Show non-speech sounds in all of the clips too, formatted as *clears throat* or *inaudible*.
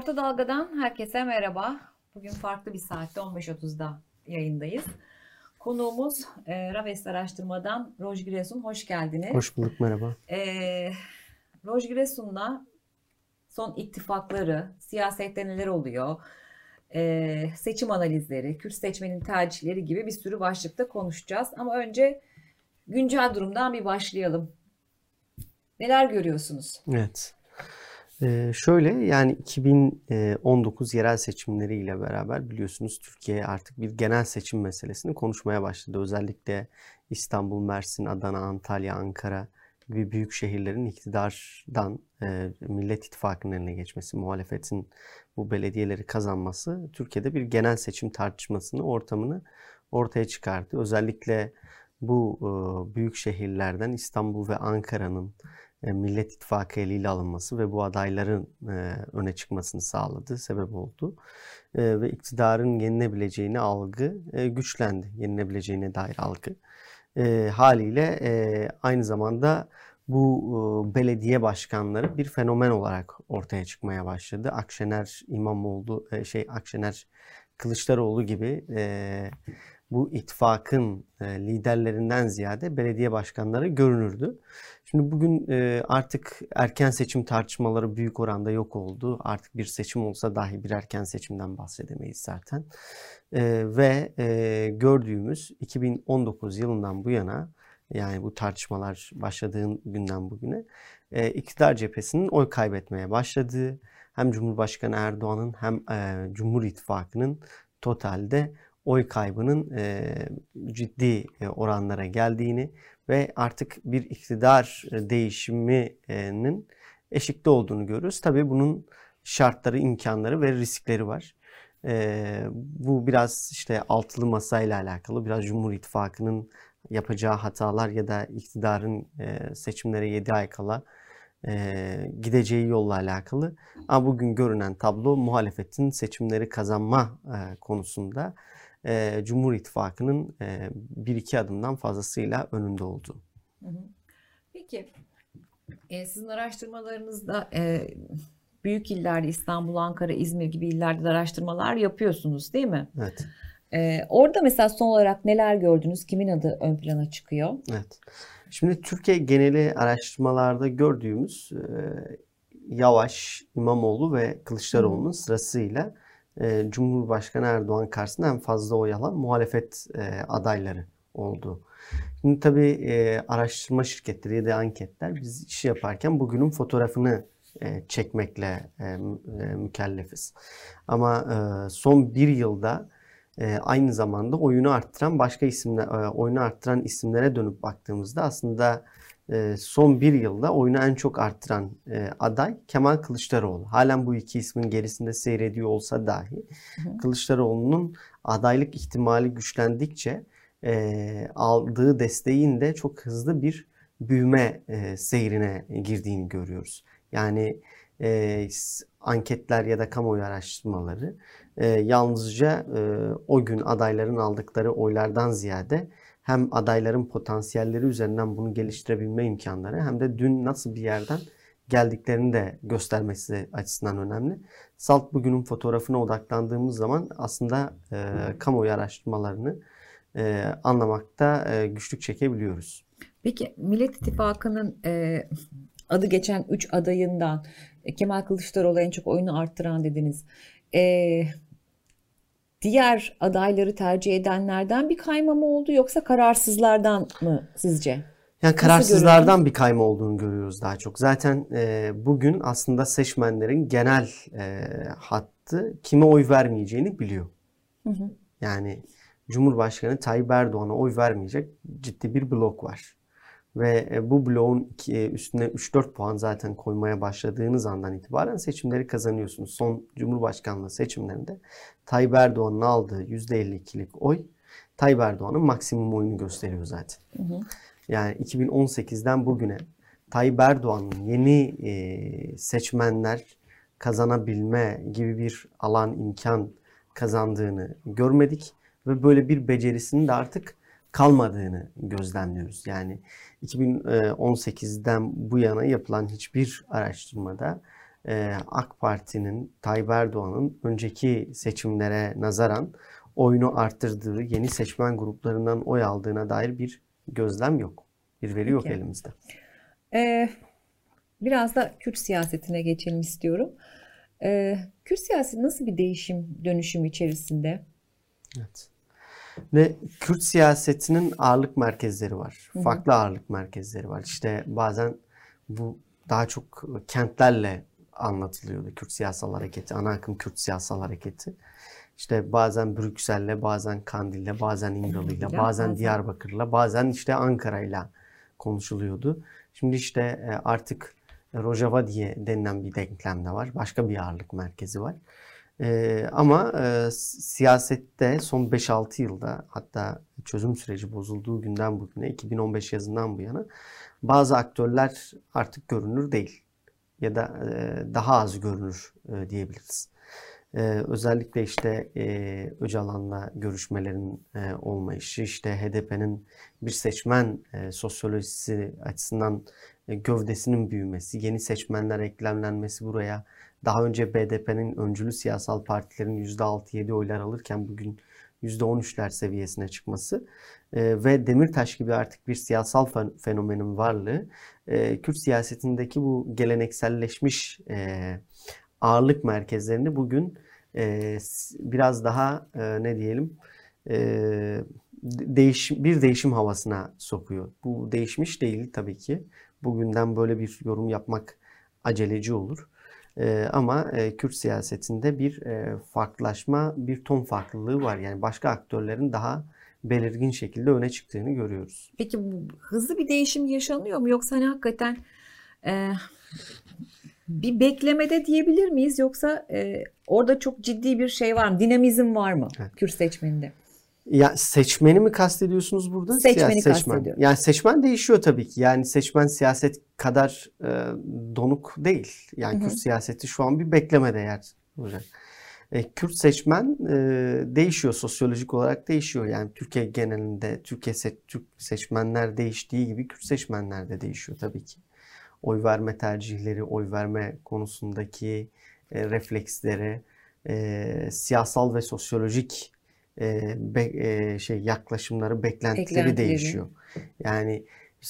Orta Dalga'dan herkese merhaba. Bugün farklı bir saatte 15.30'da yayındayız. Konuğumuz e, Raves Araştırma'dan Roj Giresun. Hoş geldiniz. Hoş bulduk, merhaba. E, Roj Giresun'la son ittifakları, siyasette neler oluyor, e, seçim analizleri, Kürt seçmenin tercihleri gibi bir sürü başlıkta konuşacağız. Ama önce güncel durumdan bir başlayalım. Neler görüyorsunuz? Evet. Ee, şöyle yani 2019 yerel seçimleriyle beraber biliyorsunuz Türkiye artık bir genel seçim meselesini konuşmaya başladı. Özellikle İstanbul, Mersin, Adana, Antalya, Ankara gibi büyük şehirlerin iktidardan e, Millet İttifakı'nın eline geçmesi, muhalefetin bu belediyeleri kazanması Türkiye'de bir genel seçim tartışmasını, ortamını ortaya çıkardı. Özellikle bu e, büyük şehirlerden İstanbul ve Ankara'nın Millet İttifakı eliyle alınması ve bu adayların e, öne çıkmasını sağladı, sebep oldu. E, ve iktidarın yenilebileceğini algı güçlendi, yenilebileceğine dair algı. Haliyle aynı zamanda bu belediye başkanları bir fenomen olarak ortaya çıkmaya başladı. Akşener İmamoğlu, şey Akşener Kılıçdaroğlu gibi bu ittifakın liderlerinden ziyade belediye başkanları görünürdü. Şimdi bugün artık erken seçim tartışmaları büyük oranda yok oldu. Artık bir seçim olsa dahi bir erken seçimden bahsedemeyiz zaten. Ve gördüğümüz 2019 yılından bu yana yani bu tartışmalar başladığın günden bugüne iktidar cephesinin oy kaybetmeye başladığı hem Cumhurbaşkanı Erdoğan'ın hem Cumhur İttifakı'nın totalde oy kaybının ciddi oranlara geldiğini ve artık bir iktidar e, değişiminin eşikte olduğunu görüyoruz. Tabii bunun şartları, imkanları ve riskleri var. E, bu biraz işte altılı masayla alakalı, biraz Cumhur İttifakı'nın yapacağı hatalar ya da iktidarın e, seçimlere 7 ay kala e, gideceği yolla alakalı. Ama bugün görünen tablo muhalefetin seçimleri kazanma e, konusunda e, Cumhur İttifakı'nın e, bir iki adımdan fazlasıyla önünde olduğu. Peki e, sizin araştırmalarınızda e, büyük illerde İstanbul, Ankara, İzmir gibi illerde de araştırmalar yapıyorsunuz değil mi? Evet. Ee, orada mesela son olarak neler gördünüz? Kimin adı ön plana çıkıyor? Evet. Şimdi Türkiye geneli araştırmalarda gördüğümüz e, Yavaş, İmamoğlu ve Kılıçdaroğlu'nun sırasıyla e, Cumhurbaşkanı Erdoğan karşısında en fazla oy alan muhalefet e, adayları oldu. Şimdi tabii e, araştırma şirketleri ya da anketler biz işi yaparken bugünün fotoğrafını e, çekmekle mükellefiz. Ama son bir yılda aynı zamanda oyunu arttıran başka isimler, oyunu arttıran isimlere dönüp baktığımızda aslında son bir yılda oyunu en çok arttıran e, aday Kemal Kılıçdaroğlu. Halen bu iki ismin gerisinde seyrediyor olsa dahi Kılıçdaroğlu'nun adaylık ihtimali güçlendikçe e, aldığı desteğin de çok hızlı bir büyüme e, seyrine girdiğini görüyoruz. Yani e, anketler ya da kamuoyu araştırmaları e, yalnızca e, o gün adayların aldıkları oylardan ziyade hem adayların potansiyelleri üzerinden bunu geliştirebilme imkanları hem de dün nasıl bir yerden geldiklerini de göstermesi açısından önemli. Salt bugünün fotoğrafına odaklandığımız zaman aslında e, kamuoyu araştırmalarını e, anlamakta e, güçlük çekebiliyoruz. Peki Millet İttifakı'nın e, adı geçen 3 adayından e, Kemal Kılıçdaroğlu en çok oyunu arttıran dediniz. E, diğer adayları tercih edenlerden bir kayma mı oldu yoksa kararsızlardan mı sizce? Yani kararsızlardan bir kayma olduğunu görüyoruz daha çok. Zaten e, bugün aslında seçmenlerin genel e, hattı kime oy vermeyeceğini biliyor. Hı hı. Yani Cumhurbaşkanı Tayyip Erdoğan'a oy vermeyecek ciddi bir blok var. Ve e, bu bloğun e, üstüne 3-4 puan zaten koymaya başladığınız andan itibaren seçimleri kazanıyorsunuz. Son Cumhurbaşkanlığı seçimlerinde Tayyip Erdoğan'ın aldığı %52'lik oy Tayyip Erdoğan'ın maksimum oyunu gösteriyor zaten. Hı hı. Yani 2018'den bugüne Tayyip Erdoğan'ın yeni e, seçmenler kazanabilme gibi bir alan imkan kazandığını görmedik ve böyle bir becerisinin de artık kalmadığını gözlemliyoruz. Yani 2018'den bu yana yapılan hiçbir araştırmada e, AK Parti'nin, Tayyip Erdoğan'ın önceki seçimlere nazaran oyunu arttırdığı, yeni seçmen gruplarından oy aldığına dair bir gözlem yok. Bir veri yok Peki. elimizde. Ee, biraz da Kürt siyasetine geçelim istiyorum. Ee, Kürt siyaseti nasıl bir değişim, dönüşüm içerisinde? Evet. Ve Kürt siyasetinin ağırlık merkezleri var. Hı hı. Farklı ağırlık merkezleri var. İşte bazen bu daha çok kentlerle anlatılıyordu Kürt siyasal hareketi, ana akım Kürt siyasal hareketi. İşte bazen Brüksel'le, bazen Kandil'le, bazen İmralı'yla, bazen- Diyarbakır'la, bazen işte Ankara'yla konuşuluyordu. Şimdi işte e, artık Rojava diye denilen bir denklem de var. Başka bir ağırlık merkezi var. Ee, ama e, siyasette son 5-6 yılda hatta çözüm süreci bozulduğu günden bugüne 2015 yazından bu yana bazı aktörler artık görünür değil ya da e, daha az görünür e, diyebiliriz. E, özellikle işte e, Öcalan'la görüşmelerin e, olmayışı, işte HDP'nin bir seçmen e, sosyolojisi açısından e, gövdesinin büyümesi, yeni seçmenler eklemlenmesi buraya daha önce BDP'nin öncülü siyasal partilerin %6-7 oylar alırken bugün %13'ler seviyesine çıkması e, ve Demirtaş gibi artık bir siyasal fen- fenomenin varlığı e, Kürt siyasetindeki bu gelenekselleşmiş e, ağırlık merkezlerini bugün e, biraz daha e, ne diyelim e, de- değiş bir değişim havasına sokuyor. Bu değişmiş değil tabii ki. Bugünden böyle bir yorum yapmak aceleci olur. Ee, ama e, Kürt siyasetinde bir e, farklılaşma, bir ton farklılığı var. Yani başka aktörlerin daha belirgin şekilde öne çıktığını görüyoruz. Peki bu hızlı bir değişim yaşanıyor mu yoksa hani hakikaten e, bir beklemede diyebilir miyiz yoksa e, orada çok ciddi bir şey var mı? Dinamizm var mı Evet. Kürt seçmeninde? Ya seçmeni mi kastediyorsunuz burada? Seçmeni Siyasi seçmen. kastediyorum. Yani seçmen değişiyor tabii ki. Yani seçmen siyaset kadar e, donuk değil. Yani Hı hı. Kürt siyaseti şu an bir beklemede yer hocam. E, Kürt seçmen e, değişiyor sosyolojik olarak değişiyor. Yani Türkiye genelinde Türkiye se- Türk seçmenler değiştiği gibi Kürt seçmenler de değişiyor tabii ki. Oy verme tercihleri, oy verme konusundaki e, refleksleri, e, siyasal ve sosyolojik e, be- e, şey yaklaşımları, beklentileri Beklentileri. değişiyor. Yani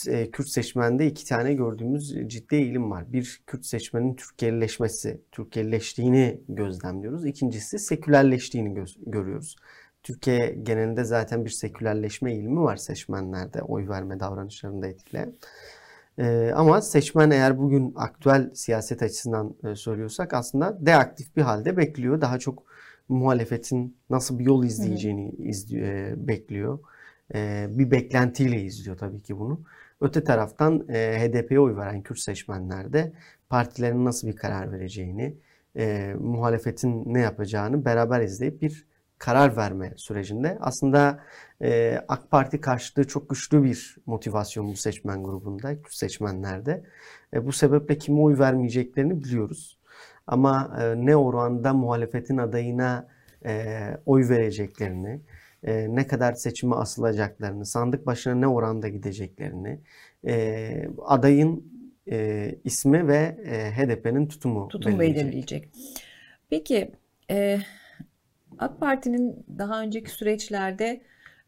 e, Kürt seçmende iki tane gördüğümüz ciddi eğilim var. Bir Kürt seçmenin Türkiye'leşmesi, Türkiye'leştiğini gözlemliyoruz. İkincisi sekülerleştiğini göz- görüyoruz. Türkiye genelinde zaten bir sekülerleşme eğilimi var seçmenlerde, oy verme davranışlarında etkileyen. Ee, ama seçmen eğer bugün aktüel siyaset açısından e, söylüyorsak aslında deaktif bir halde bekliyor. Daha çok muhalefetin nasıl bir yol izleyeceğini izliyor, e, bekliyor. E, bir beklentiyle izliyor tabii ki bunu. Öte taraftan e, HDP'ye oy veren Kürt seçmenler de partilerin nasıl bir karar vereceğini, e, muhalefetin ne yapacağını beraber izleyip bir karar verme sürecinde. Aslında e, AK Parti karşıtlığı çok güçlü bir motivasyon bu seçmen grubunda, Kürt seçmenlerde. E, bu sebeple kime oy vermeyeceklerini biliyoruz. Ama e, ne oranda muhalefetin adayına e, oy vereceklerini, e, ne kadar seçime asılacaklarını, sandık başına ne oranda gideceklerini, e, adayın e, ismi ve e, HDP'nin tutumu Tutum belirleyecek. belirleyecek. Peki e, AK Parti'nin daha önceki süreçlerde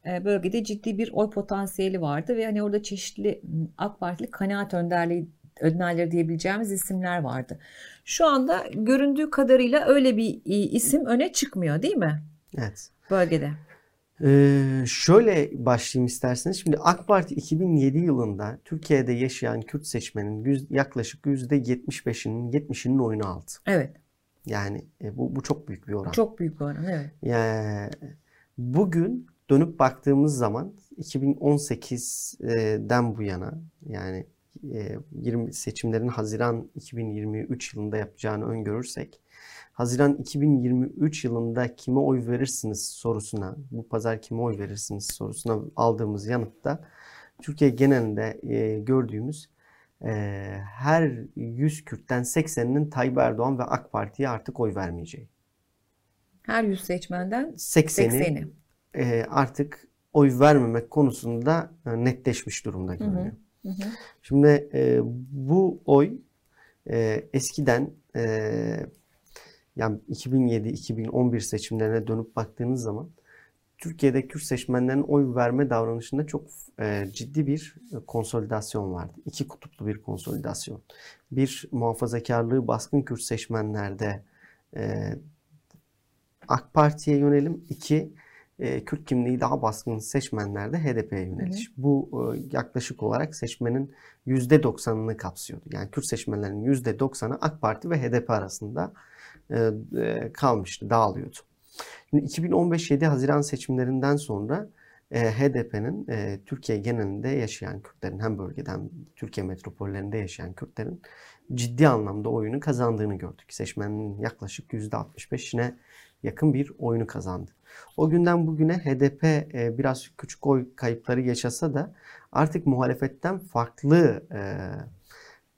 e, bölgede ciddi bir oy potansiyeli vardı ve hani orada çeşitli AK Partili kanaat önderliği önderleri diyebileceğimiz isimler vardı. Şu anda göründüğü kadarıyla öyle bir e, isim öne çıkmıyor değil mi Evet. bölgede? Ee, şöyle başlayayım isterseniz. Şimdi AK Parti 2007 yılında Türkiye'de yaşayan Kürt seçmenin yüz- yaklaşık %75'inin 70'inin oyunu aldı. Evet. Yani e, bu, bu çok büyük bir oran. Çok büyük bir oran. Evet. Yani bugün dönüp baktığımız zaman 2018'den bu yana yani 20 seçimlerin Haziran 2023 yılında yapacağını öngörürsek Haziran 2023 yılında kime oy verirsiniz sorusuna, bu pazar kime oy verirsiniz sorusuna aldığımız yanıtta Türkiye genelinde e, gördüğümüz e, her 100 Kürt'ten 80'inin Tayyip Erdoğan ve AK Parti'ye artık oy vermeyeceği. Her 100 seçmenden 80'i 80'i. e, artık oy vermemek konusunda e, netleşmiş durumda görünüyor. Hı hı. Şimdi e, bu oy e, eskiden e, yani 2007-2011 seçimlerine dönüp baktığınız zaman Türkiye'de Kürt seçmenlerin oy verme davranışında çok e, ciddi bir konsolidasyon vardı. İki kutuplu bir konsolidasyon. Bir muhafazakarlığı baskın Kürt seçmenlerde e, AK Parti'ye yönelim. İki e, Kürt kimliği daha baskın seçmenlerde HDP'ye yöneliş. Hı. Bu e, yaklaşık olarak seçmenin %90'ını kapsıyordu. Yani Kürt seçmenlerin %90'ı AK Parti ve HDP arasında e, e, kalmıştı, dağılıyordu. Şimdi 2015-7 Haziran seçimlerinden sonra e, HDP'nin e, Türkiye genelinde yaşayan Kürtlerin hem bölgeden Türkiye metropollerinde yaşayan Kürtlerin ciddi anlamda oyunu kazandığını gördük. Seçmenin yaklaşık %65'ine yakın bir oyunu kazandı. O günden bugüne HDP e, biraz küçük oy kayıpları yaşasa da artık muhalefetten farklı e,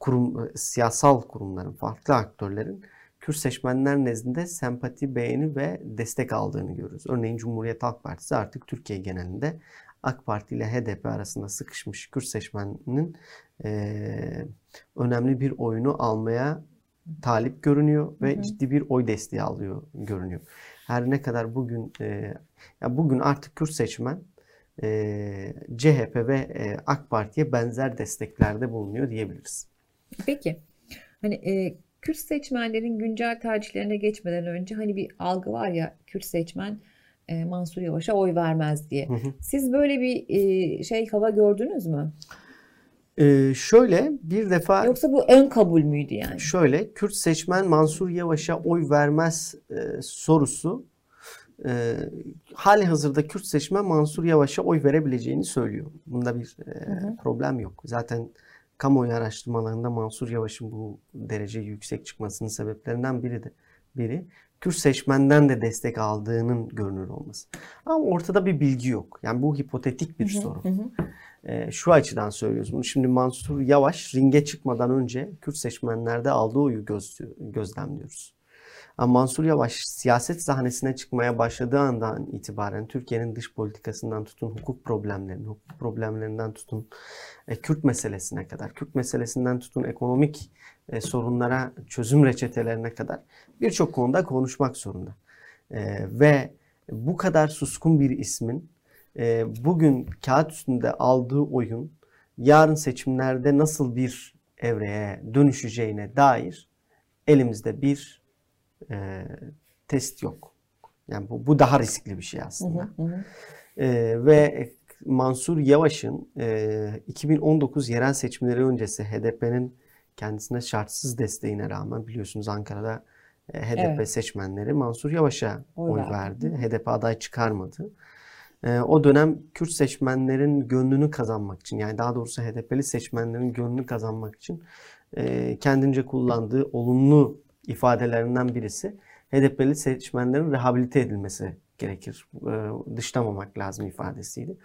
kurum, siyasal kurumların, farklı aktörlerin Kürt seçmenler nezdinde sempati, beğeni ve destek aldığını görüyoruz. Örneğin Cumhuriyet Halk Partisi artık Türkiye genelinde AK Parti ile HDP arasında sıkışmış Kürt seçmeninin e, önemli bir oyunu almaya talip görünüyor ve hı hı. ciddi bir oy desteği alıyor görünüyor. Her ne kadar bugün e, ya bugün artık Kürt seçmen e, CHP ve e, AK Parti'ye benzer desteklerde bulunuyor diyebiliriz. Peki. Hani e, Kürt seçmenlerin güncel tercihlerine geçmeden önce hani bir algı var ya Kürt seçmen e, Mansur Yavaş'a oy vermez diye. Hı hı. Siz böyle bir e, şey hava gördünüz mü? Ee, şöyle bir defa yoksa bu ön kabul müydü yani? Şöyle Kürt seçmen Mansur Yavaş'a oy vermez e, sorusu e, hali hazırda Kürt seçmen Mansur Yavaş'a oy verebileceğini söylüyor. Bunda bir e, hı hı. problem yok. Zaten kamuoyu araştırmalarında Mansur Yavaş'ın bu derece yüksek çıkmasının sebeplerinden biri de biri Kürt seçmenden de destek aldığının görünür olması. Ama ortada bir bilgi yok. Yani bu hipotetik bir hı hı, soru. Hı. E, şu açıdan söylüyoruz bunu. Şimdi Mansur Yavaş ringe çıkmadan önce Kürt seçmenlerde aldığı oyu göz, gözlemliyoruz. Ama Mansur Yavaş siyaset sahnesine çıkmaya başladığı andan itibaren Türkiye'nin dış politikasından tutun hukuk problemlerine, hukuk problemlerinden tutun e, Kürt meselesine kadar, Kürt meselesinden tutun ekonomik e, sorunlara çözüm reçetelerine kadar birçok konuda konuşmak zorunda. E, ve bu kadar suskun bir ismin e, bugün kağıt üstünde aldığı oyun yarın seçimlerde nasıl bir evreye dönüşeceğine dair elimizde bir e, test yok. Yani bu, bu daha riskli bir şey aslında. Hı hı hı. E, ve Mansur Yavaş'ın e, 2019 yerel seçimleri öncesi HDP'nin kendisine şartsız desteğine rağmen biliyorsunuz Ankara'da e, HDP evet. seçmenleri Mansur Yavaş'a oy, oy verdi. verdi. HDP aday çıkarmadı. E, o dönem Kürt seçmenlerin gönlünü kazanmak için yani daha doğrusu HDP'li seçmenlerin gönlünü kazanmak için e, kendince kullandığı olumlu ifadelerinden birisi HDP'li seçmenlerin rehabilite edilmesi gerekir. E, dışlamamak lazım ifadesiydi.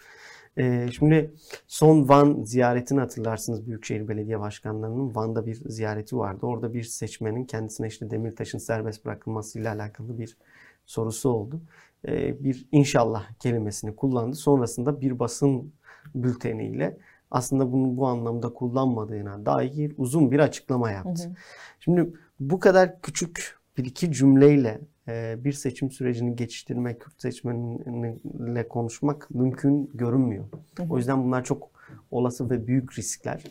E, şimdi son Van ziyaretini hatırlarsınız Büyükşehir Belediye Başkanlarının Van'da bir ziyareti vardı. Orada bir seçmenin kendisine işte Demirtaş'ın serbest bırakılmasıyla alakalı bir sorusu oldu. E, bir inşallah kelimesini kullandı. Sonrasında bir basın bülteniyle aslında bunu bu anlamda kullanmadığına dair uzun bir açıklama yaptı. Hı hı. Şimdi bu kadar küçük bir iki cümleyle e, bir seçim sürecini geçiştirmek, Kürt seçmeniyle konuşmak mümkün görünmüyor. Hı hı. O yüzden bunlar çok olası ve büyük riskler.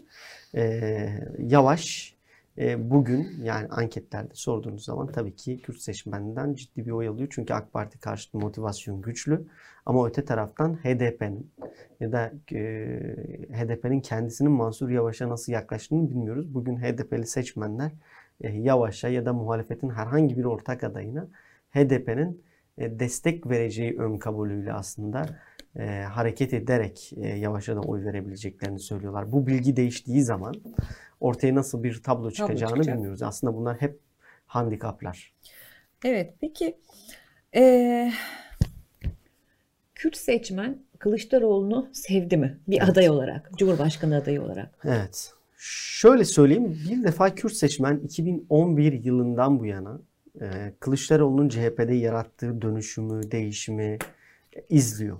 E, yavaş bugün yani anketlerde sorduğunuz zaman tabii ki Kürt seçmeninden ciddi bir oy alıyor. Çünkü AK Parti karşıtı motivasyon güçlü. Ama öte taraftan HDP'nin ya da e, HDP'nin kendisinin Mansur Yavaş'a nasıl yaklaştığını bilmiyoruz. Bugün HDP'li seçmenler e, Yavaş'a ya da muhalefetin herhangi bir ortak adayına HDP'nin e, destek vereceği ön kabulüyle aslında e, hareket ederek e, Yavaş'a da oy verebileceklerini söylüyorlar. Bu bilgi değiştiği zaman ortaya nasıl bir tablo çıkacağını tablo bilmiyoruz. Aslında bunlar hep handikaplar. Evet peki ee, Kürt seçmen Kılıçdaroğlu'nu sevdi mi bir evet. aday olarak, Cumhurbaşkanı adayı olarak? Evet. Şöyle söyleyeyim bir defa Kürt seçmen 2011 yılından bu yana e, Kılıçdaroğlu'nun CHP'de yarattığı dönüşümü, değişimi izliyor.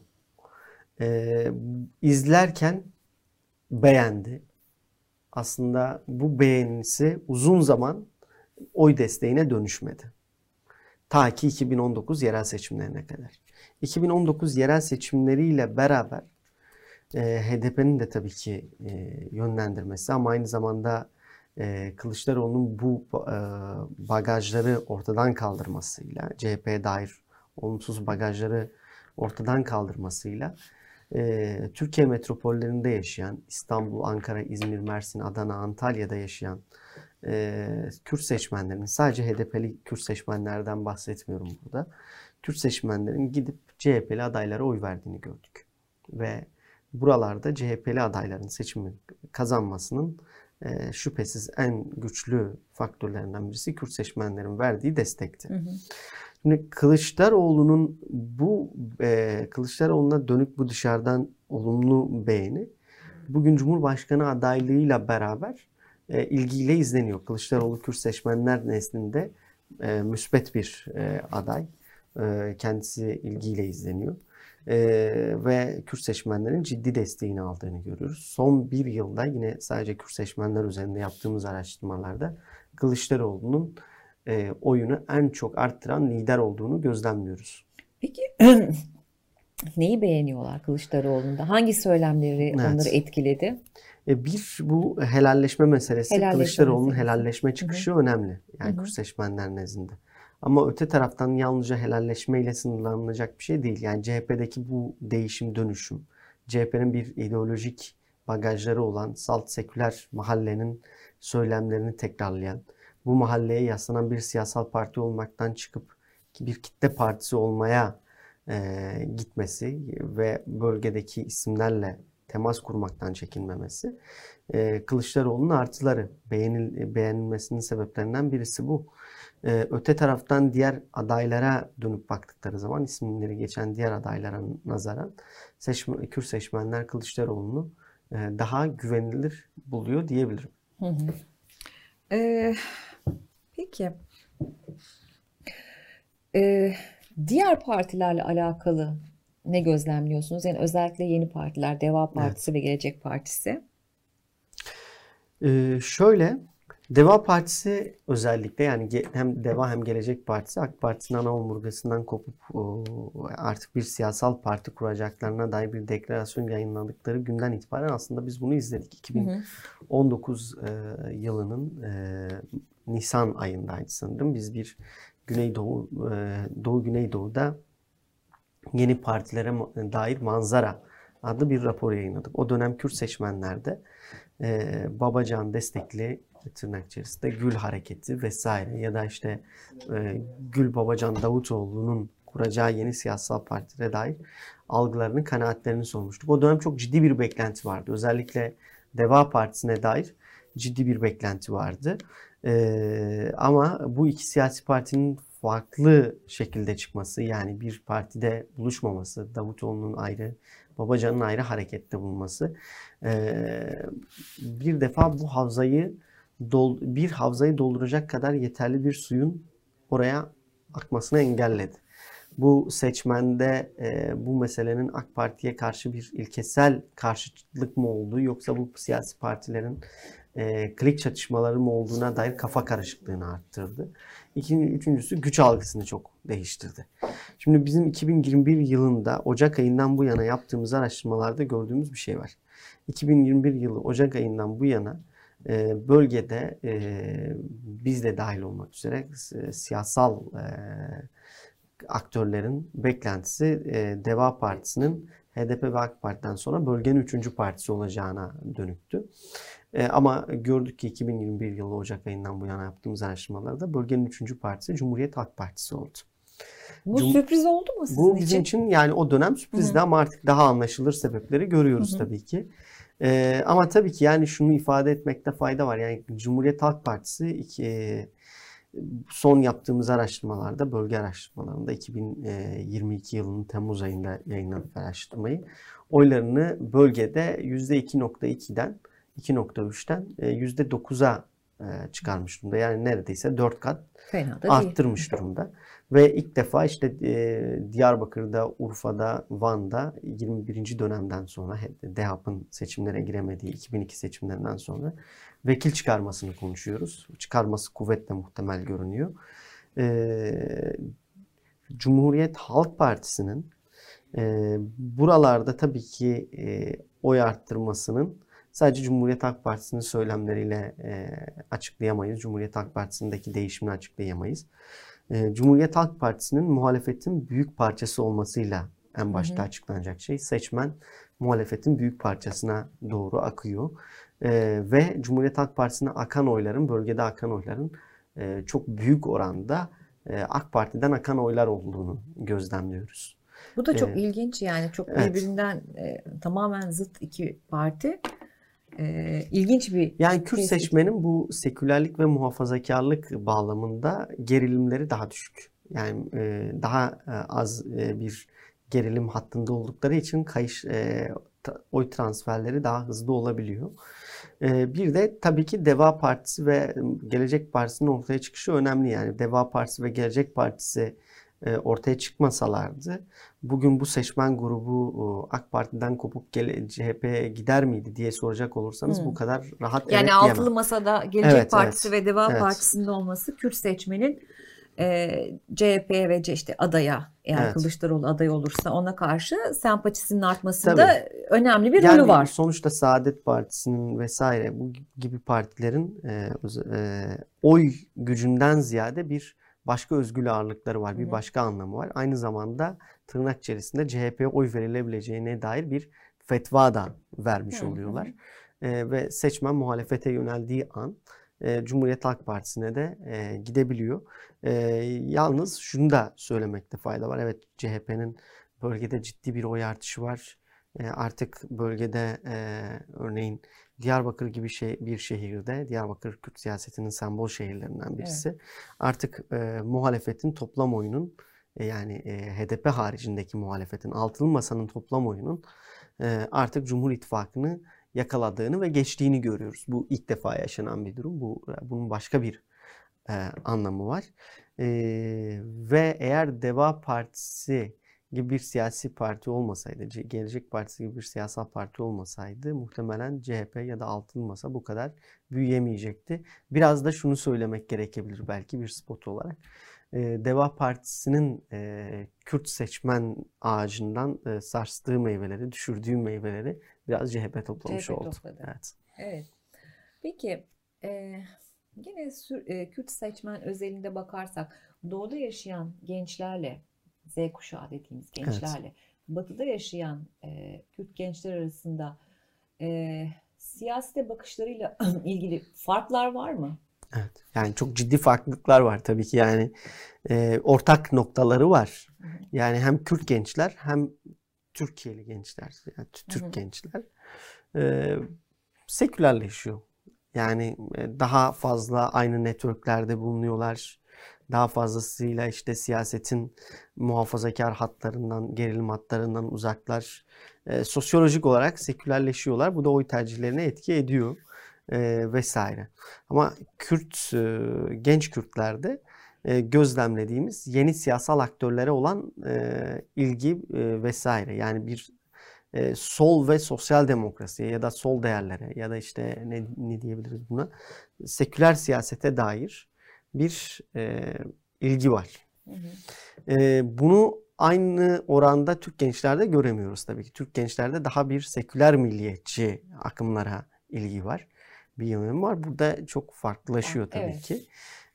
E, izlerken beğendi. Aslında bu beğenisi uzun zaman oy desteğine dönüşmedi. Ta ki 2019 yerel seçimlerine kadar. 2019 yerel seçimleriyle beraber e, HDP'nin de tabii ki e, yönlendirmesi ama aynı zamanda e, Kılıçdaroğlu'nun bu e, bagajları ortadan kaldırmasıyla, CHP'ye dair olumsuz bagajları ortadan kaldırmasıyla e, Türkiye metropollerinde yaşayan, İstanbul, Ankara, İzmir, Mersin, Adana, Antalya'da yaşayan e, Kürt seçmenlerinin, sadece HDP'li Kürt seçmenlerden bahsetmiyorum burada. Kürt seçmenlerin gidip CHP'li adaylara oy verdiğini gördük. Ve buralarda CHP'li adayların seçimi kazanmasının e, şüphesiz en güçlü faktörlerinden birisi Kürt seçmenlerin verdiği destekti. Hı hı. Şimdi Kılıçdaroğlu'nun bu e, Kılıçdaroğlu'na dönük bu dışarıdan olumlu beğeni bugün Cumhurbaşkanı adaylığıyla beraber e, ilgiyle izleniyor. Kılıçdaroğlu Kürt seçmenler neslinde e, müspet bir e, aday. E, kendisi ilgiyle izleniyor. E, ve Kürt seçmenlerin ciddi desteğini aldığını görüyoruz. Son bir yılda yine sadece Kürt seçmenler üzerinde yaptığımız araştırmalarda Kılıçdaroğlu'nun e, oyunu en çok arttıran lider olduğunu gözlemliyoruz. Peki *clears throat* neyi beğeniyorlar Kılıçdaroğlu'nda? Hangi söylemleri evet. onları etkiledi? E, bir bu helalleşme meselesi helalleşme Kılıçdaroğlu'nun meselesi. helalleşme çıkışı Hı-hı. önemli. Yani Hı-hı. Kürt seçmenler nezdinde. Ama öte taraftan yalnızca helalleşmeyle sınırlanacak bir şey değil. Yani CHP'deki bu değişim dönüşüm, CHP'nin bir ideolojik bagajları olan salt seküler mahallenin söylemlerini tekrarlayan, bu mahalleye yaslanan bir siyasal parti olmaktan çıkıp bir kitle partisi olmaya e, gitmesi ve bölgedeki isimlerle temas kurmaktan çekinmemesi e, Kılıçdaroğlu'nun artıları beğenil, beğenilmesinin sebeplerinden birisi bu. E, öte taraftan diğer adaylara dönüp baktıkları zaman isimleri geçen diğer adaylara nazaran seçmen, Kürt seçmenler Kılıçdaroğlu'nu e, daha güvenilir buluyor diyebilirim. Hı hı. Ee, peki. Ee, diğer partilerle alakalı ne gözlemliyorsunuz? Yani özellikle yeni partiler, Deva Partisi evet. ve Gelecek Partisi. Ee, şöyle, Deva Partisi özellikle yani hem Deva hem Gelecek Partisi AK Parti'nin ana omurgasından kopup artık bir siyasal parti kuracaklarına dair bir deklarasyon yayınladıkları günden itibaren aslında biz bunu izledik. 2019 hı hı. Yılının Nisan ayındaydı sanırım. Biz bir Güneydoğu e, Doğu Güneydoğu'da yeni partilere dair manzara adlı bir rapor yayınladık. O dönem Kürt seçmenlerde e, Babacan destekli tırnak içerisinde Gül Hareketi vesaire ya da işte e, Gül Babacan Davutoğlu'nun kuracağı yeni siyasal partide dair algılarını, kanaatlerini sormuştuk. O dönem çok ciddi bir beklenti vardı. Özellikle Deva Partisi'ne dair ciddi bir beklenti vardı. Ee, ama bu iki siyasi partinin farklı şekilde çıkması yani bir partide buluşmaması, Davutoğlu'nun ayrı, Babacan'ın ayrı harekette bulunması ee, bir defa bu havzayı bir havzayı dolduracak kadar yeterli bir suyun oraya akmasını engelledi. Bu seçmende e, bu meselenin AK Parti'ye karşı bir ilkesel karşıtlık mı olduğu yoksa bu siyasi partilerin e, klik çatışmaları mı olduğuna dair kafa karışıklığını arttırdı. İkinci, üçüncüsü güç algısını çok değiştirdi. Şimdi bizim 2021 yılında Ocak ayından bu yana yaptığımız araştırmalarda gördüğümüz bir şey var. 2021 yılı Ocak ayından bu yana e, bölgede e, biz de dahil olmak üzere e, siyasal e, aktörlerin beklentisi e, Deva Partisi'nin HDP ve AK Parti'den sonra bölgenin üçüncü partisi olacağına dönüktü. E, ama gördük ki 2021 yılı Ocak ayından bu yana yaptığımız araştırmalarda bölgenin üçüncü partisi Cumhuriyet Halk Partisi oldu. Bu Cum- sürpriz oldu mu sizin Bu bizim için, için yani o dönem sürprizdi Hı-hı. ama artık daha anlaşılır sebepleri görüyoruz Hı-hı. tabii ki. Ee, ama tabii ki yani şunu ifade etmekte fayda var. Yani Cumhuriyet Halk Partisi iki, son yaptığımız araştırmalarda, bölge araştırmalarında 2022 yılının Temmuz ayında yayınladık araştırmayı. Oylarını bölgede %2.2'den 2.3'ten %9'a e, çıkarmış durumda. Yani neredeyse 4 kat Fena da arttırmış durumda. Ve ilk defa işte e, Diyarbakır'da, Urfa'da, Van'da 21. dönemden sonra DEHAP'ın seçimlere giremediği 2002 seçimlerinden sonra vekil çıkarmasını konuşuyoruz. Çıkarması kuvvetle muhtemel görünüyor. E, Cumhuriyet Halk Partisi'nin e, buralarda tabii ki e, oy arttırmasının sadece Cumhuriyet Halk Partisi'nin söylemleriyle e, açıklayamayız. Cumhuriyet Halk Partisi'ndeki değişimini açıklayamayız. E, Cumhuriyet Halk Partisi'nin muhalefetin büyük parçası olmasıyla en başta hı hı. açıklanacak şey seçmen muhalefetin büyük parçasına doğru akıyor. E, ve Cumhuriyet Halk Partisi'ne akan oyların, bölgede akan oyların e, çok büyük oranda e, AK Parti'den akan oylar olduğunu gözlemliyoruz. Bu da çok ee, ilginç yani çok evet. birbirinden e, tamamen zıt iki parti. E, ilginç bir yani Kürt seçmenin bu sekülerlik ve muhafazakarlık bağlamında gerilimleri daha düşük. Yani e, daha e, az e, bir gerilim hattında oldukları için kayış e, oy transferleri daha hızlı olabiliyor. E, bir de tabii ki Deva Partisi ve Gelecek Partisi'nin ortaya çıkışı önemli. Yani Deva Partisi ve Gelecek Partisi ortaya çıkmasalardı bugün bu seçmen grubu AK Parti'den kopup CHP'ye gider miydi diye soracak olursanız hmm. bu kadar rahat yani evet altılı diyemem. masada Gelecek evet, Partisi evet. ve Deva evet. Partisi'nin olması Kürt seçmenin e, CHP ve işte adaya eğer evet. Kılıçdaroğlu aday olursa ona karşı sempatisinin artmasında Tabii. önemli bir yani rolü var. Sonuçta Saadet Partisi'nin vesaire bu gibi partilerin e, e, oy gücünden ziyade bir başka özgül ağırlıkları var. Bir başka anlamı var. Aynı zamanda tırnak içerisinde CHP'ye oy verilebileceğine dair bir fetva da vermiş oluyorlar. E, ve seçmen muhalefete yöneldiği an e, Cumhuriyet Halk Partisi'ne de e, gidebiliyor. E, yalnız şunu da söylemekte fayda var. Evet CHP'nin bölgede ciddi bir oy artışı var. Artık bölgede örneğin Diyarbakır gibi şey, bir şehirde, Diyarbakır Kürt siyasetinin sembol şehirlerinden birisi. Evet. Artık e, muhalefetin toplam oyunun e, yani e, HDP haricindeki muhalefetin altılı masanın toplam oyunun e, artık Cumhur İttifakı'nı yakaladığını ve geçtiğini görüyoruz. Bu ilk defa yaşanan bir durum. Bu bunun başka bir e, anlamı var. E, ve eğer Deva Partisi gibi bir siyasi parti olmasaydı, Gelecek Partisi gibi bir siyasal parti olmasaydı muhtemelen CHP ya da Altılı Masa bu kadar büyüyemeyecekti. Biraz da şunu söylemek gerekebilir belki bir spot olarak. Deva Partisi'nin Kürt seçmen ağacından sarstığı meyveleri, düşürdüğü meyveleri biraz CHP toplamış CHP oldu. Topladı. Evet. evet. Peki e, yine e, Kürt seçmen özelinde bakarsak doğuda yaşayan gençlerle Z kuşağı dediğimiz gençlerle evet. batıda yaşayan e, Kürt gençler arasında e, siyasete bakışlarıyla *clears throat* ilgili farklar var mı? Evet. Yani çok ciddi farklılıklar var tabii ki yani e, ortak noktaları var. Yani hem Kürt gençler hem Türkiye'li gençler, yani Türk Hı-hı. gençler e, sekülerleşiyor. Yani e, daha fazla aynı networklerde bulunuyorlar. Daha fazlasıyla işte siyasetin muhafazakar hatlarından, gerilim hatlarından uzaklar. E, sosyolojik olarak sekülerleşiyorlar. Bu da oy tercihlerine etki ediyor e, vesaire. Ama Kürt, e, genç Kürtlerde e, gözlemlediğimiz yeni siyasal aktörlere olan e, ilgi e, vesaire. Yani bir e, sol ve sosyal demokrasiye ya da sol değerlere ya da işte ne, ne diyebiliriz buna seküler siyasete dair bir e, ilgi var. Hı hı. E, bunu aynı oranda Türk gençlerde göremiyoruz tabii ki. Türk gençlerde daha bir seküler milliyetçi akımlara ilgi var. Bir yönüm var. Burada çok farklılaşıyor tabii evet. ki.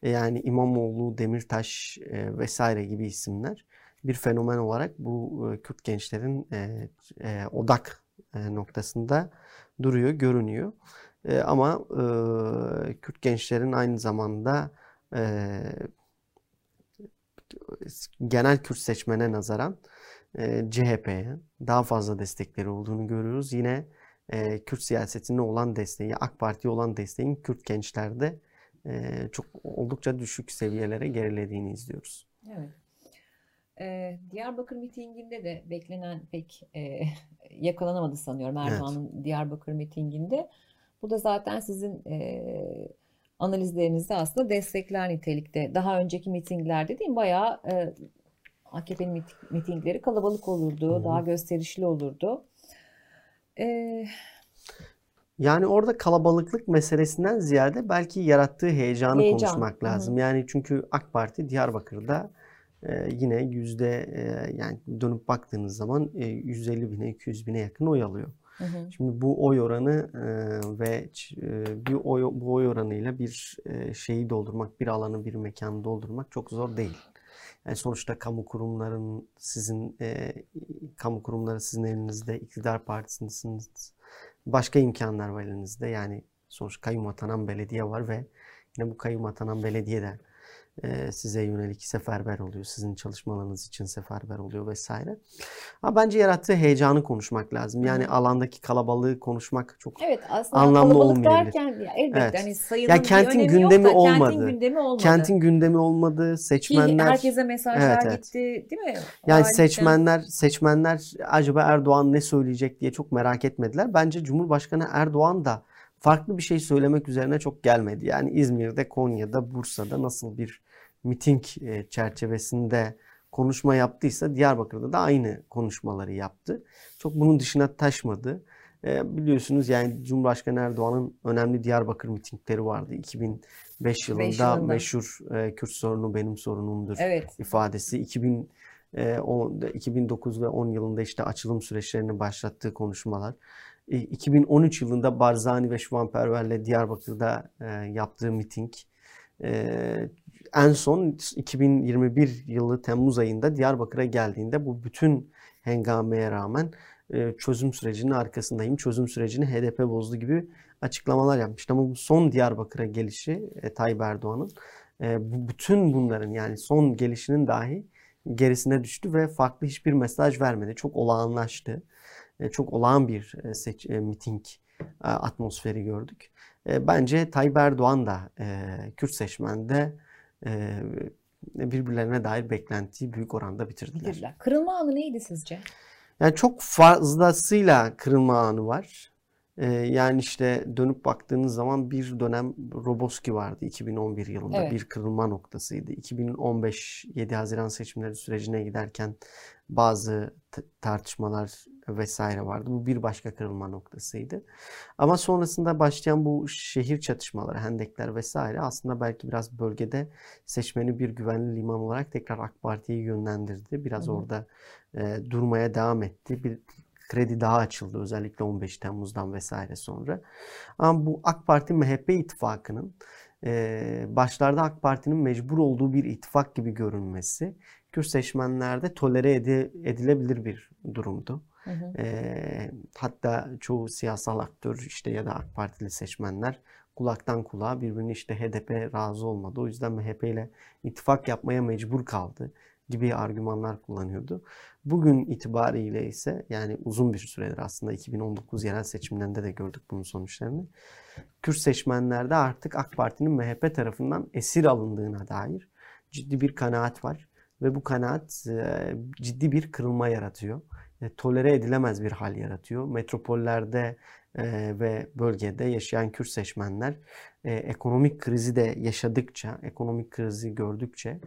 E, yani İmamoğlu, Demirtaş e, vesaire gibi isimler bir fenomen olarak bu e, Kürt gençlerin e, e, odak e, noktasında duruyor, görünüyor. E, ama e, Kürt gençlerin aynı zamanda e, genel Kürt seçmene nazaran e, CHP'ye daha fazla destekleri olduğunu görüyoruz. Yine e, Kürt siyasetine olan desteği, AK Parti'ye olan desteğin Kürt gençlerde e, çok oldukça düşük seviyelere gerilediğini izliyoruz. Evet. Diyarbakır mitinginde de beklenen pek e, yakalanamadı sanıyorum Erdoğan'ın evet. Diyarbakır mitinginde. Bu da zaten sizin e, analizlerinizi aslında destekler nitelikte. Daha önceki mitinglerde değil mi? Bayağı e, AKP'nin mit- mitingleri kalabalık olurdu, Hı. daha gösterişli olurdu. E, Yani orada kalabalıklık meselesinden ziyade belki yarattığı heyecanı Heyecan. konuşmak Hı hı. lazım. Yani çünkü AK Parti Diyarbakır'da e, yine yüzde e, yani dönüp baktığınız zaman e, 150 bine 200 bine yakın oy alıyor. Hı hı. Şimdi bu oy oranı e, ve e, bir oy, bu oy oranıyla bir e, şeyi doldurmak, bir alanı, bir mekanı doldurmak çok zor değil. Yani sonuçta kamu kurumların sizin e, kamu kurumları sizin elinizde, iktidar partisindesiniz. Başka imkanlar var elinizde. Yani sonuçta kayyum atanan belediye var ve yine bu kayyum atanan belediye de e, size yönelik seferber oluyor. Sizin çalışmalarınız için seferber oluyor vesaire. Ama bence yarattığı heyecanı konuşmak lazım. Yani alandaki kalabalığı konuşmak çok Evet aslında Anlamlı olmayabilir. derken ya elbette Evet. hani sayının Ya bir kentin önemi gündemi yok da olmadı. kentin gündemi olmadı. kentin gündemi olmadı. Ki Seçmenler herkese mesajlar Evet, evet. gitti değil mi? Yani Validen. seçmenler seçmenler acaba Erdoğan ne söyleyecek diye çok merak etmediler. Bence Cumhurbaşkanı Erdoğan da farklı bir şey söylemek üzerine çok gelmedi. Yani İzmir'de, Konya'da, Bursa'da nasıl bir miting e, çerçevesinde konuşma yaptıysa Diyarbakır'da da aynı konuşmaları yaptı. Çok bunun dışına taşmadı. E, biliyorsunuz yani Cumhurbaşkanı Erdoğan'ın önemli Diyarbakır mitingleri vardı. 2005 yılında, yılında. meşhur e, Kürt sorunu benim sorunumdur Evet. ifadesi 2000 e, o- 2009 ve 10 yılında işte açılım süreçlerini başlattığı konuşmalar. E, 2013 yılında Barzani ve Şuvanperver'le Diyarbakır'da e, yaptığı miting. E, en son 2021 yılı Temmuz ayında Diyarbakır'a geldiğinde bu bütün hengameye rağmen e, çözüm sürecinin arkasındayım. Çözüm sürecini HDP bozdu gibi açıklamalar yapmıştı. Ama bu son Diyarbakır'a gelişi e, Tayyip Erdoğan'ın e, bütün bunların yani son gelişinin dahi gerisine düştü ve farklı hiçbir mesaj vermedi. Çok olağanlaştı. E, çok olağan bir e, seç, e, miting e, atmosferi gördük. E, bence Tayyip Erdoğan da Kürt seçmende birbirlerine dair beklentiyi büyük oranda bitirdiler. Bitirdiler. Kırılma anı neydi sizce? Yani çok fazlasıyla kırılma anı var. Ee, yani işte dönüp baktığınız zaman bir dönem Roboski vardı 2011 yılında Evet. bir kırılma noktasıydı. 2015 7 Haziran seçimleri sürecine giderken bazı tartışmalar vesaire vardı. Bu bir başka kırılma noktasıydı. Ama sonrasında başlayan bu şehir çatışmaları, hendekler vesaire aslında belki biraz bölgede seçmeni bir güvenli liman olarak tekrar AK Parti'yi yönlendirdi. Biraz Hı hı. orada e, durmaya devam etti. Bir kredi daha açıldı özellikle 15 Temmuz'dan vesaire sonra. Ama bu AK Parti MHP ittifakının e, başlarda AK Parti'nin mecbur olduğu bir ittifak gibi görünmesi Kürt seçmenlerde tolere edi- edilebilir bir durumdu. Hı hı. E, hatta çoğu siyasal aktör işte ya da AK Partili seçmenler kulaktan kulağa birbirini işte HDP razı olmadı. O yüzden MHP ile ittifak yapmaya mecbur kaldı gibi argümanlar kullanıyordu. Bugün itibariyle ise yani uzun bir süredir aslında 2019 yerel seçimlerinde de gördük bunun sonuçlarını. Kürt seçmenlerde artık AK Parti'nin MHP tarafından esir alındığına dair ciddi bir kanaat var. Ve bu kanaat ciddi bir kırılma yaratıyor. E, tolere edilemez bir hal yaratıyor. Metropollerde e, ve bölgede yaşayan Kürt seçmenler e, ekonomik krizi de yaşadıkça, ekonomik krizi gördükçe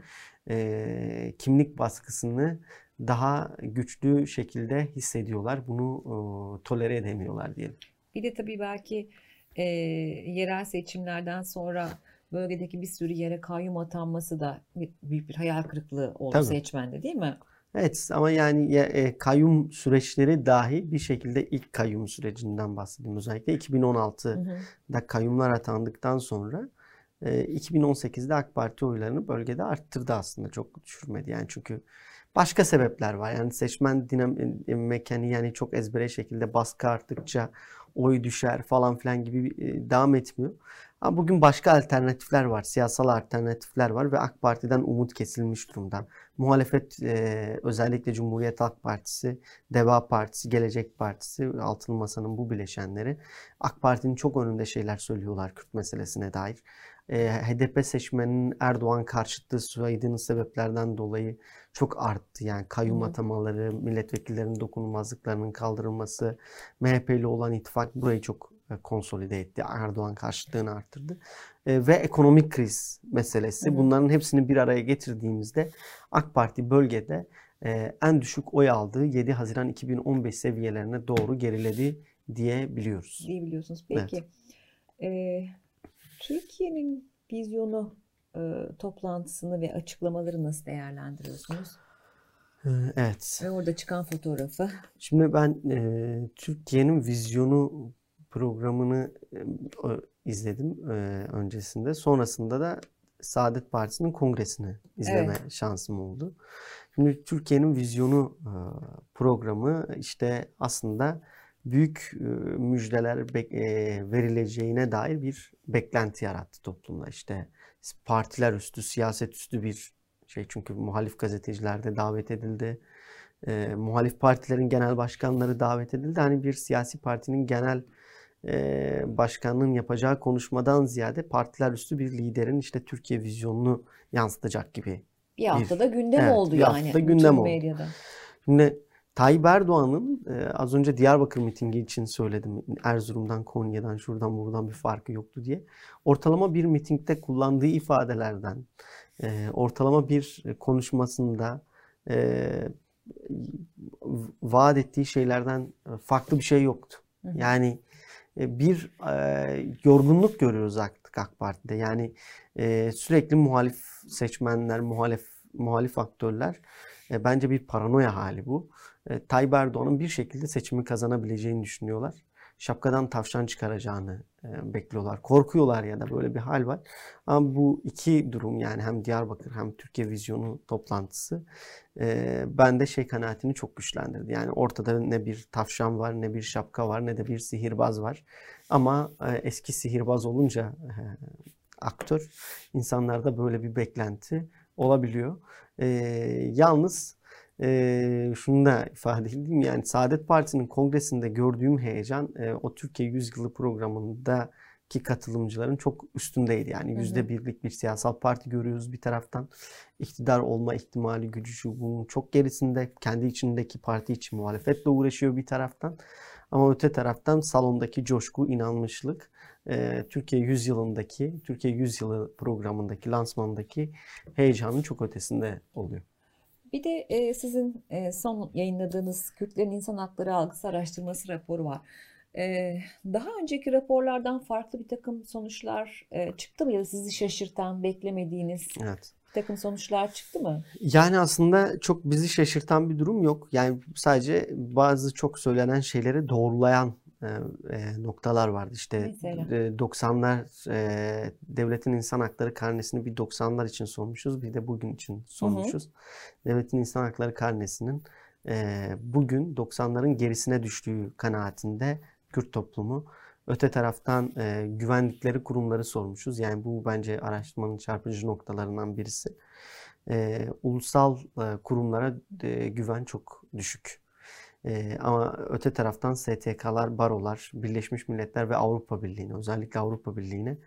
e, kimlik baskısını daha güçlü şekilde hissediyorlar. Bunu e, tolere edemiyorlar diyelim. Bir de tabii belki e, yerel seçimlerden sonra bölgedeki bir sürü yere kayyum atanması da büyük bir hayal kırıklığı oldu Tabii. seçmende değil mi? Evet ama yani ya- e, kayyum süreçleri dahi bir şekilde ilk kayyum sürecinden bahsedeyim. Özellikle 2016 Hı hı. da kayyumlar atandıktan sonra e, 2018'de AK Parti oylarını bölgede arttırdı aslında çok düşürmedi yani çünkü başka sebepler var yani seçmen dinam e, mekaniği yani çok ezbere şekilde baskı arttıkça oy düşer falan filan gibi e, devam etmiyor. Ama bugün başka alternatifler var, siyasal alternatifler var ve AK Parti'den umut kesilmiş durumda. Muhalefet e, özellikle Cumhuriyet Halk Partisi, Deva Partisi, Gelecek Partisi, Altılı Masa'nın bu bileşenleri AK Parti'nin çok önünde şeyler söylüyorlar Kürt meselesine dair. E, HDP seçmeninin Erdoğan karşıtlığı saydığınız sebeplerden dolayı çok arttı. Yani kayyum atamaları, milletvekillerinin dokunulmazlıklarının kaldırılması, MHP ile olan ittifak burayı çok konsolide etti. Erdoğan karşıtlığını arttırdı. E, ve ekonomik kriz meselesi. Hı. Bunların hepsini bir araya getirdiğimizde AK Parti bölgede e, en düşük oy aldığı 7 Haziran 2015 seviyelerine doğru geriledi diyebiliyoruz. Diyebiliyorsunuz. Peki. Evet. E, Türkiye'nin vizyonu e, toplantısını ve açıklamaları nasıl değerlendiriyorsunuz? Ee, evet. Ve orada çıkan fotoğrafı. Şimdi ben e, Türkiye'nin vizyonu programını izledim öncesinde. Sonrasında da Saadet Partisi'nin kongresini izleme evet. şansım oldu. Şimdi Türkiye'nin vizyonu programı işte aslında büyük müjdeler verileceğine dair bir beklenti yarattı toplumda. İşte partiler üstü, siyaset üstü bir şey çünkü muhalif gazeteciler de davet edildi. E, muhalif partilerin genel başkanları davet edildi. Hani bir siyasi partinin genel e, başkanlığın yapacağı konuşmadan ziyade partiler üstü bir liderin işte Türkiye vizyonunu yansıtacak gibi. Bir haftada bir, gündem evet, oldu bir yani. Bir haftada gündem oldu. Medyada. Şimdi Tayyip Erdoğan'ın e, az önce Diyarbakır mitingi için söyledim. Erzurum'dan, Konya'dan, şuradan buradan bir farkı yoktu diye. Ortalama bir mitingde kullandığı ifadelerden, e, ortalama bir konuşmasında e, vaat ettiği şeylerden farklı bir şey yoktu. Yani bir e, yorgunluk görüyoruz artık AK Parti'de. Yani e, sürekli muhalif seçmenler, muhalif muhalif aktörler e, bence bir paranoya hali bu. E, Tayyip Erdoğan'ın bir şekilde seçimi kazanabileceğini düşünüyorlar şapkadan tavşan çıkaracağını e, bekliyorlar. Korkuyorlar ya da böyle bir hal var. Ama bu iki durum yani hem Diyarbakır hem Türkiye Vizyonu toplantısı e, bende şey kanaatini çok güçlendirdi. Yani ortada ne bir tavşan var, ne bir şapka var, ne de bir sihirbaz var. Ama e, eski sihirbaz olunca e, aktör insanlarda böyle bir beklenti olabiliyor. E, yalnız e, şunu da ifade edeyim yani Saadet Partisi'nin kongresinde gördüğüm heyecan e, o Türkiye Yüzyılı programında ki katılımcıların çok üstündeydi. Yani yüzde birlik bir siyasal parti görüyoruz bir taraftan. iktidar olma ihtimali gücü şu bunun çok gerisinde. Kendi içindeki parti için muhalefetle uğraşıyor bir taraftan. Ama öte taraftan salondaki coşku, inanmışlık e, Türkiye Yüzyılı'ndaki, Türkiye Yüzyılı programındaki, lansmandaki heyecanın çok ötesinde oluyor. Bir de e, sizin e, son yayınladığınız Kürtlerin İnsan Hakları Algısı Araştırması raporu var. E, daha önceki raporlardan farklı bir takım sonuçlar e, çıktı mı ya da sizi şaşırtan, beklemediğiniz evet. bir takım sonuçlar çıktı mı? Yani aslında çok bizi şaşırtan bir durum yok. Yani sadece bazı çok söylenen şeyleri doğrulayan e, noktalar vardı. İşte Mesela? 90'lar e, devletin insan hakları karnesini bir 90'lar için sormuşuz bir de bugün için sormuşuz. Hı hı. Devletin insan hakları karnesinin e, bugün 90'ların gerisine düştüğü kanaatinde Kürt toplumu. Öte taraftan e, güvendikleri kurumları sormuşuz. Yani bu bence araştırmanın çarpıcı noktalarından birisi. E, ulusal e, kurumlara e, güven çok düşük. Ee, ama öte taraftan STK'lar, barolar, Birleşmiş Milletler ve Avrupa Birliği'ne, özellikle Avrupa Birliği'ne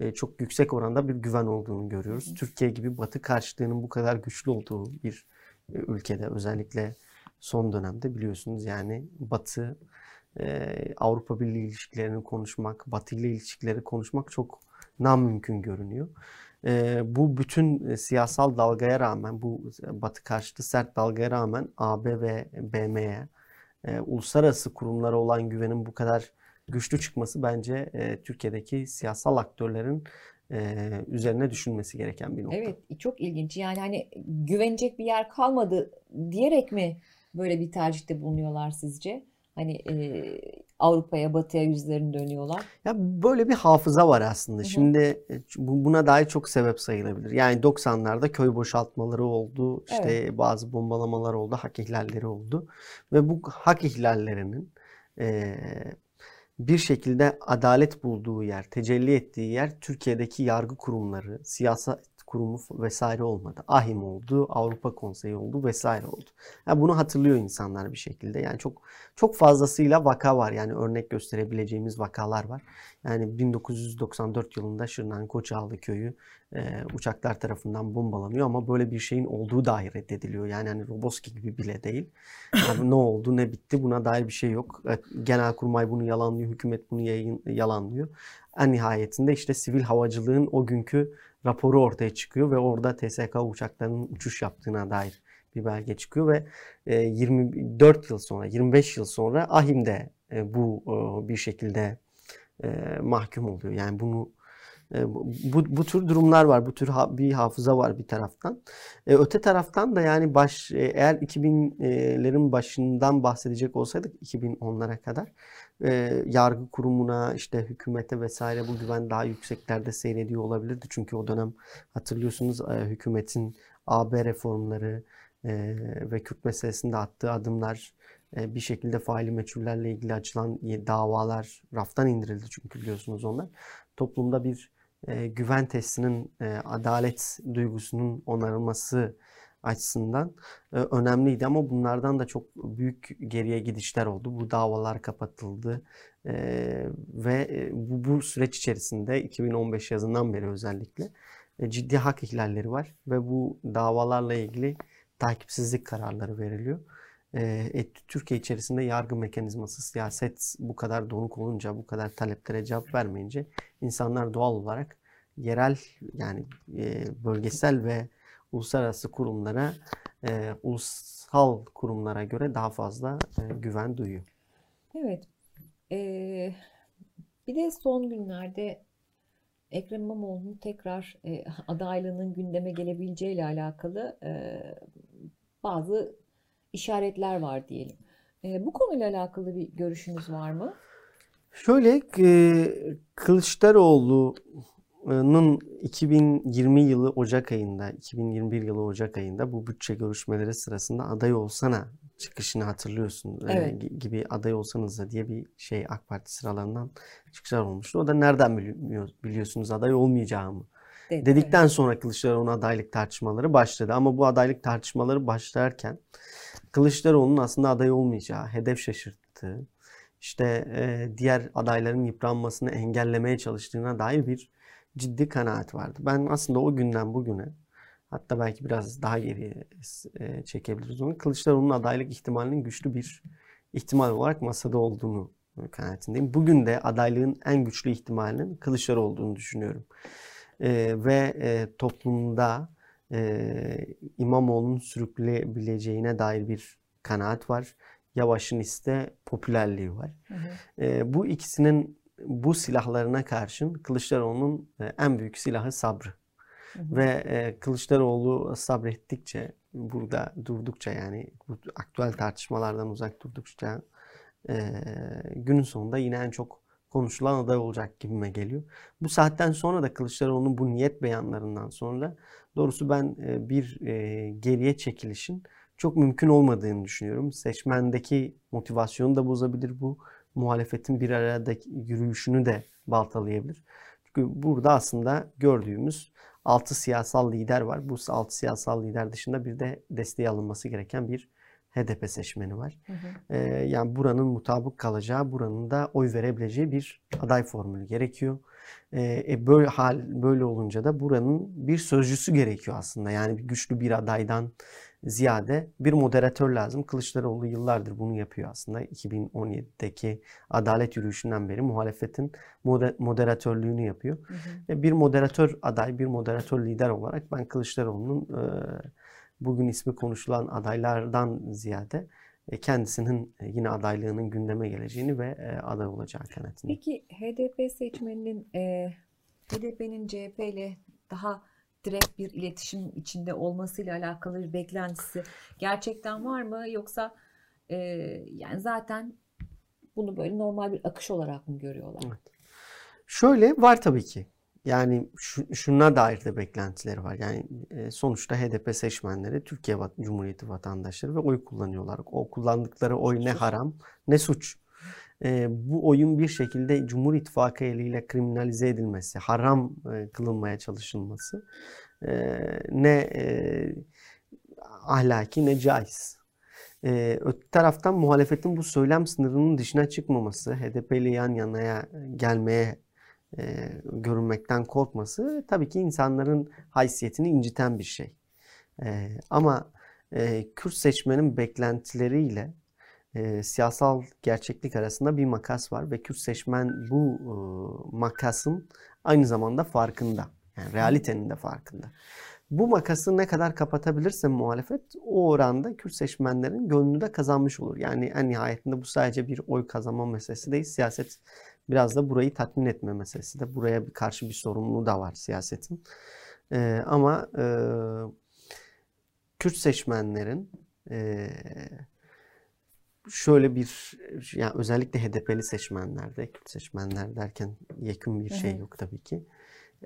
e, çok yüksek oranda bir güven olduğunu görüyoruz. Türkiye gibi Batı karşıtlığının bu kadar güçlü olduğu bir e, ülkede özellikle son dönemde biliyorsunuz yani Batı e, Avrupa Birliği ilişkilerini konuşmak, Batı ile ilişkileri konuşmak çok namümkün görünüyor. E, bu bütün siyasal dalgaya rağmen, bu Batı karşıtı sert dalgaya rağmen AB ve BM'ye e, uluslararası kurumlara olan güvenin bu kadar güçlü çıkması bence e, Türkiye'deki siyasal aktörlerin e, üzerine düşünmesi gereken bir nokta. Evet çok ilginç yani hani güvenecek bir yer kalmadı diyerek mi böyle bir tercihte bulunuyorlar sizce? Hani e, Avrupa'ya, Batı'ya yüzlerini dönüyorlar. Ya böyle bir hafıza var aslında. Hı hı. Şimdi e, buna dair çok sebep sayılabilir. Yani 90'larda köy boşaltmaları oldu. İşte evet. bazı bombalamalar oldu, hak ihlalleri oldu ve bu hak ihlallerinin e, bir şekilde adalet bulduğu yer, tecelli ettiği yer Türkiye'deki yargı kurumları, siyaset kurumu vesaire olmadı. Ahim oldu, Avrupa Konseyi oldu vesaire oldu. Yani bunu hatırlıyor insanlar bir şekilde. Yani çok çok fazlasıyla vaka var. Yani örnek gösterebileceğimiz vakalar var. Yani 1994 yılında Şırnak'ın Koçağlı köyü e, uçaklar tarafından bombalanıyor ama böyle bir şeyin olduğu dahi reddediliyor. Yani hani Roboski gibi bile değil. Yani ne oldu ne bitti buna dair bir şey yok. Genelkurmay bunu yalanlıyor, hükümet bunu yayın, yalanlıyor. En nihayetinde işte sivil havacılığın o günkü raporu ortaya çıkıyor ve orada TSK uçaklarının uçuş yaptığına dair bir belge çıkıyor ve 24 e, yıl sonra, 25 yıl sonra Ahim'de e, bu bir şekilde e, mahkum oluyor. Yani bunu bu, bu tür durumlar var. Bu tür bir hafıza var bir taraftan. Öte taraftan da yani baş eğer 2000'lerin başından bahsedecek olsaydık 2010'lara kadar e, yargı kurumuna, işte hükümete vesaire bu güven daha yükseklerde seyrediyor olabilirdi. Çünkü o dönem hatırlıyorsunuz e, hükümetin AB reformları e, ve Kürt meselesinde attığı adımlar e, bir şekilde faili meçhullerle ilgili açılan davalar raftan indirildi çünkü biliyorsunuz onlar. Toplumda bir e, güven testinin, e, adalet duygusunun onarılması açısından e, önemliydi ama bunlardan da çok büyük geriye gidişler oldu. Bu davalar kapatıldı e, ve bu, bu süreç içerisinde 2015 yazından beri özellikle e, ciddi hak ihlalleri var ve bu davalarla ilgili takipsizlik kararları veriliyor. E, Türkiye içerisinde yargı mekanizması, siyaset bu kadar donuk olunca, bu kadar taleplere cevap vermeyince insanlar doğal olarak yerel yani e, bölgesel ve uluslararası kurumlara, e, ulusal kurumlara göre daha fazla e, güven duyuyor. Evet. Ee, bir de son günlerde Ekrem İmamoğlu'nun tekrar e, adaylığının gündeme gelebileceğiyle alakalı e, bazı işaretler var diyelim. E, bu konuyla alakalı bir görüşünüz var mı? Şöyle e, Kılıçdaroğlu Nun 2020 yılı Ocak ayında, 2021 yılı Ocak ayında bu bütçe görüşmeleri sırasında aday olsana çıkışını hatırlıyorsun evet. e, gibi aday olsanız da diye bir şey AK Parti sıralarından çıkışlar olmuştu. O da nereden biliyor, biliyorsunuz aday olmayacağımı Dedi, dedikten evet. sonra Kılıçdaroğlu'nun adaylık tartışmaları başladı. Ama bu adaylık tartışmaları başlarken Kılıçdaroğlu'nun aslında aday olmayacağı, hedef şaşırttığı, işte e, diğer adayların yıpranmasını engellemeye çalıştığına dair bir ciddi kanaat vardı. Ben aslında o günden bugüne hatta belki biraz daha geriye e, çekebiliriz onu. Kılıçdaroğlu'nun adaylık ihtimalinin güçlü bir ihtimal olarak masada olduğunu kanaatindeyim. Bugün de adaylığın en güçlü ihtimalinin Kılıçdaroğlu olduğunu düşünüyorum. E, ve e, toplumda e, İmamoğlu'nun sürükleyebileceğine dair bir kanaat var. Yavaş'ın ise popülerliği var. Hı hı. E, bu ikisinin bu silahlarına karşın Kılıçdaroğlu'nun e, en büyük silahı sabrı. Hı hı. Ve e, Kılıçdaroğlu sabrettikçe, burada durdukça yani bu aktüel tartışmalardan uzak durdukça e, günün sonunda yine en çok konuşulan aday olacak gibime geliyor. Bu saatten sonra da Kılıçdaroğlu'nun bu niyet beyanlarından sonra doğrusu ben bir geriye çekilişin çok mümkün olmadığını düşünüyorum. Seçmendeki motivasyonu da bozabilir bu muhalefetin bir arada yürüyüşünü de baltalayabilir. Çünkü burada aslında gördüğümüz 6 siyasal lider var. Bu 6 siyasal lider dışında bir de desteği alınması gereken bir HDP seçmeni var. Hı hı. Ee, yani buranın mutabık kalacağı, buranın da oy verebileceği bir aday formülü gerekiyor. Ee, e, böyle hal böyle olunca da buranın bir sözcüsü gerekiyor aslında. Yani güçlü bir adaydan ziyade bir moderatör lazım. Kılıçdaroğlu yıllardır bunu yapıyor aslında. 2017'deki adalet yürüyüşünden beri muhalefetin moderatörlüğünü yapıyor. Hı hı. Bir moderatör aday, bir moderatör lider olarak ben Kılıçdaroğlu'nun e, bugün ismi konuşulan adaylardan ziyade e, kendisinin e, yine adaylığının gündeme geleceğini ve aday olacağı kanaatindeyim. Peki HDP seçmeninin HDP'nin CHP ile daha direkt bir iletişim içinde olmasıyla alakalı bir beklentisi gerçekten var mı yoksa e, yani zaten bunu böyle normal bir akış olarak mı görüyorlar? Evet. Şöyle var tabii ki. Yani şu, şuna dair de beklentileri var. Yani e, sonuçta HDP seçmenleri Türkiye Cumhuriyeti vatandaşları ve oy kullanıyorlar. O kullandıkları oy ne haram ne suç e, bu oyun bir şekilde Cumhur İttifakı eliyle kriminalize edilmesi, haram e, kılınmaya çalışılması e, ne e, ahlaki ne caiz. E, öte taraftan muhalefetin bu söylem sınırının dışına çıkmaması, HDP yan yanaya gelmeye görünmekten korkması tabii ki insanların haysiyetini inciten bir şey. E, ama e, Kürt seçmenin beklentileriyle e, siyasal gerçeklik arasında bir makas var ve Kürt seçmen bu e, makasın aynı zamanda farkında. Yani realitenin de farkında. Bu makası ne kadar kapatabilirse muhalefet o oranda Kürt seçmenlerin gönlünü de kazanmış olur. Yani en nihayetinde bu sadece bir oy kazanma meselesi değil. Siyaset biraz da burayı tatmin etme meselesi de. Buraya bir karşı bir sorumluluğu da var siyasetin. E, ama e, Kürt seçmenlerin e, şöyle bir yani özellikle HDP'li seçmenlerde, Kürt seçmenler derken yakın bir şey yok tabii ki.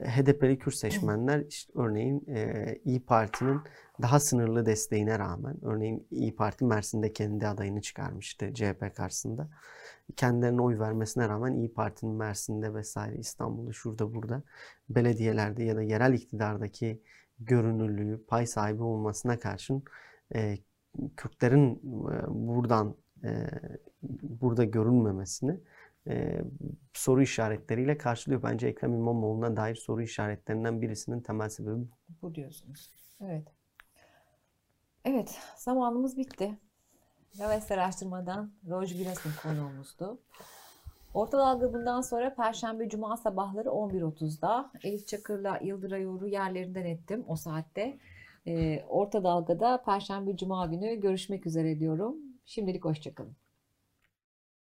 HDP'li Kürt seçmenler işte örneğin e, İyi Parti'nin daha sınırlı desteğine rağmen örneğin İyi Parti Mersin'de kendi adayını çıkarmıştı CHP karşısında. Kendilerine oy vermesine rağmen İyi Parti'nin Mersin'de vesaire İstanbul'da şurada burada belediyelerde ya da yerel iktidardaki görünürlüğü, pay sahibi olmasına karşın e, Kürtlerin e, buradan e, burada görünmemesini e, soru işaretleriyle karşılıyor. Bence Ekrem İmamoğlu'na dair soru işaretlerinden birisinin temel sebebi bu. Bu diyorsunuz. Evet. Evet, zamanımız bitti. Laves araştırmadan Roj Gülas'ın konuğumuzdu. Orta Dalga bundan sonra Perşembe Cuma sabahları 11.30'da Elif Çakır'la Yıldıray Uğur'u yerlerinden ettim o saatte. Ee, Orta Dalga'da Perşembe Cuma günü görüşmek üzere diyorum. Şimdilik hoşçakalın.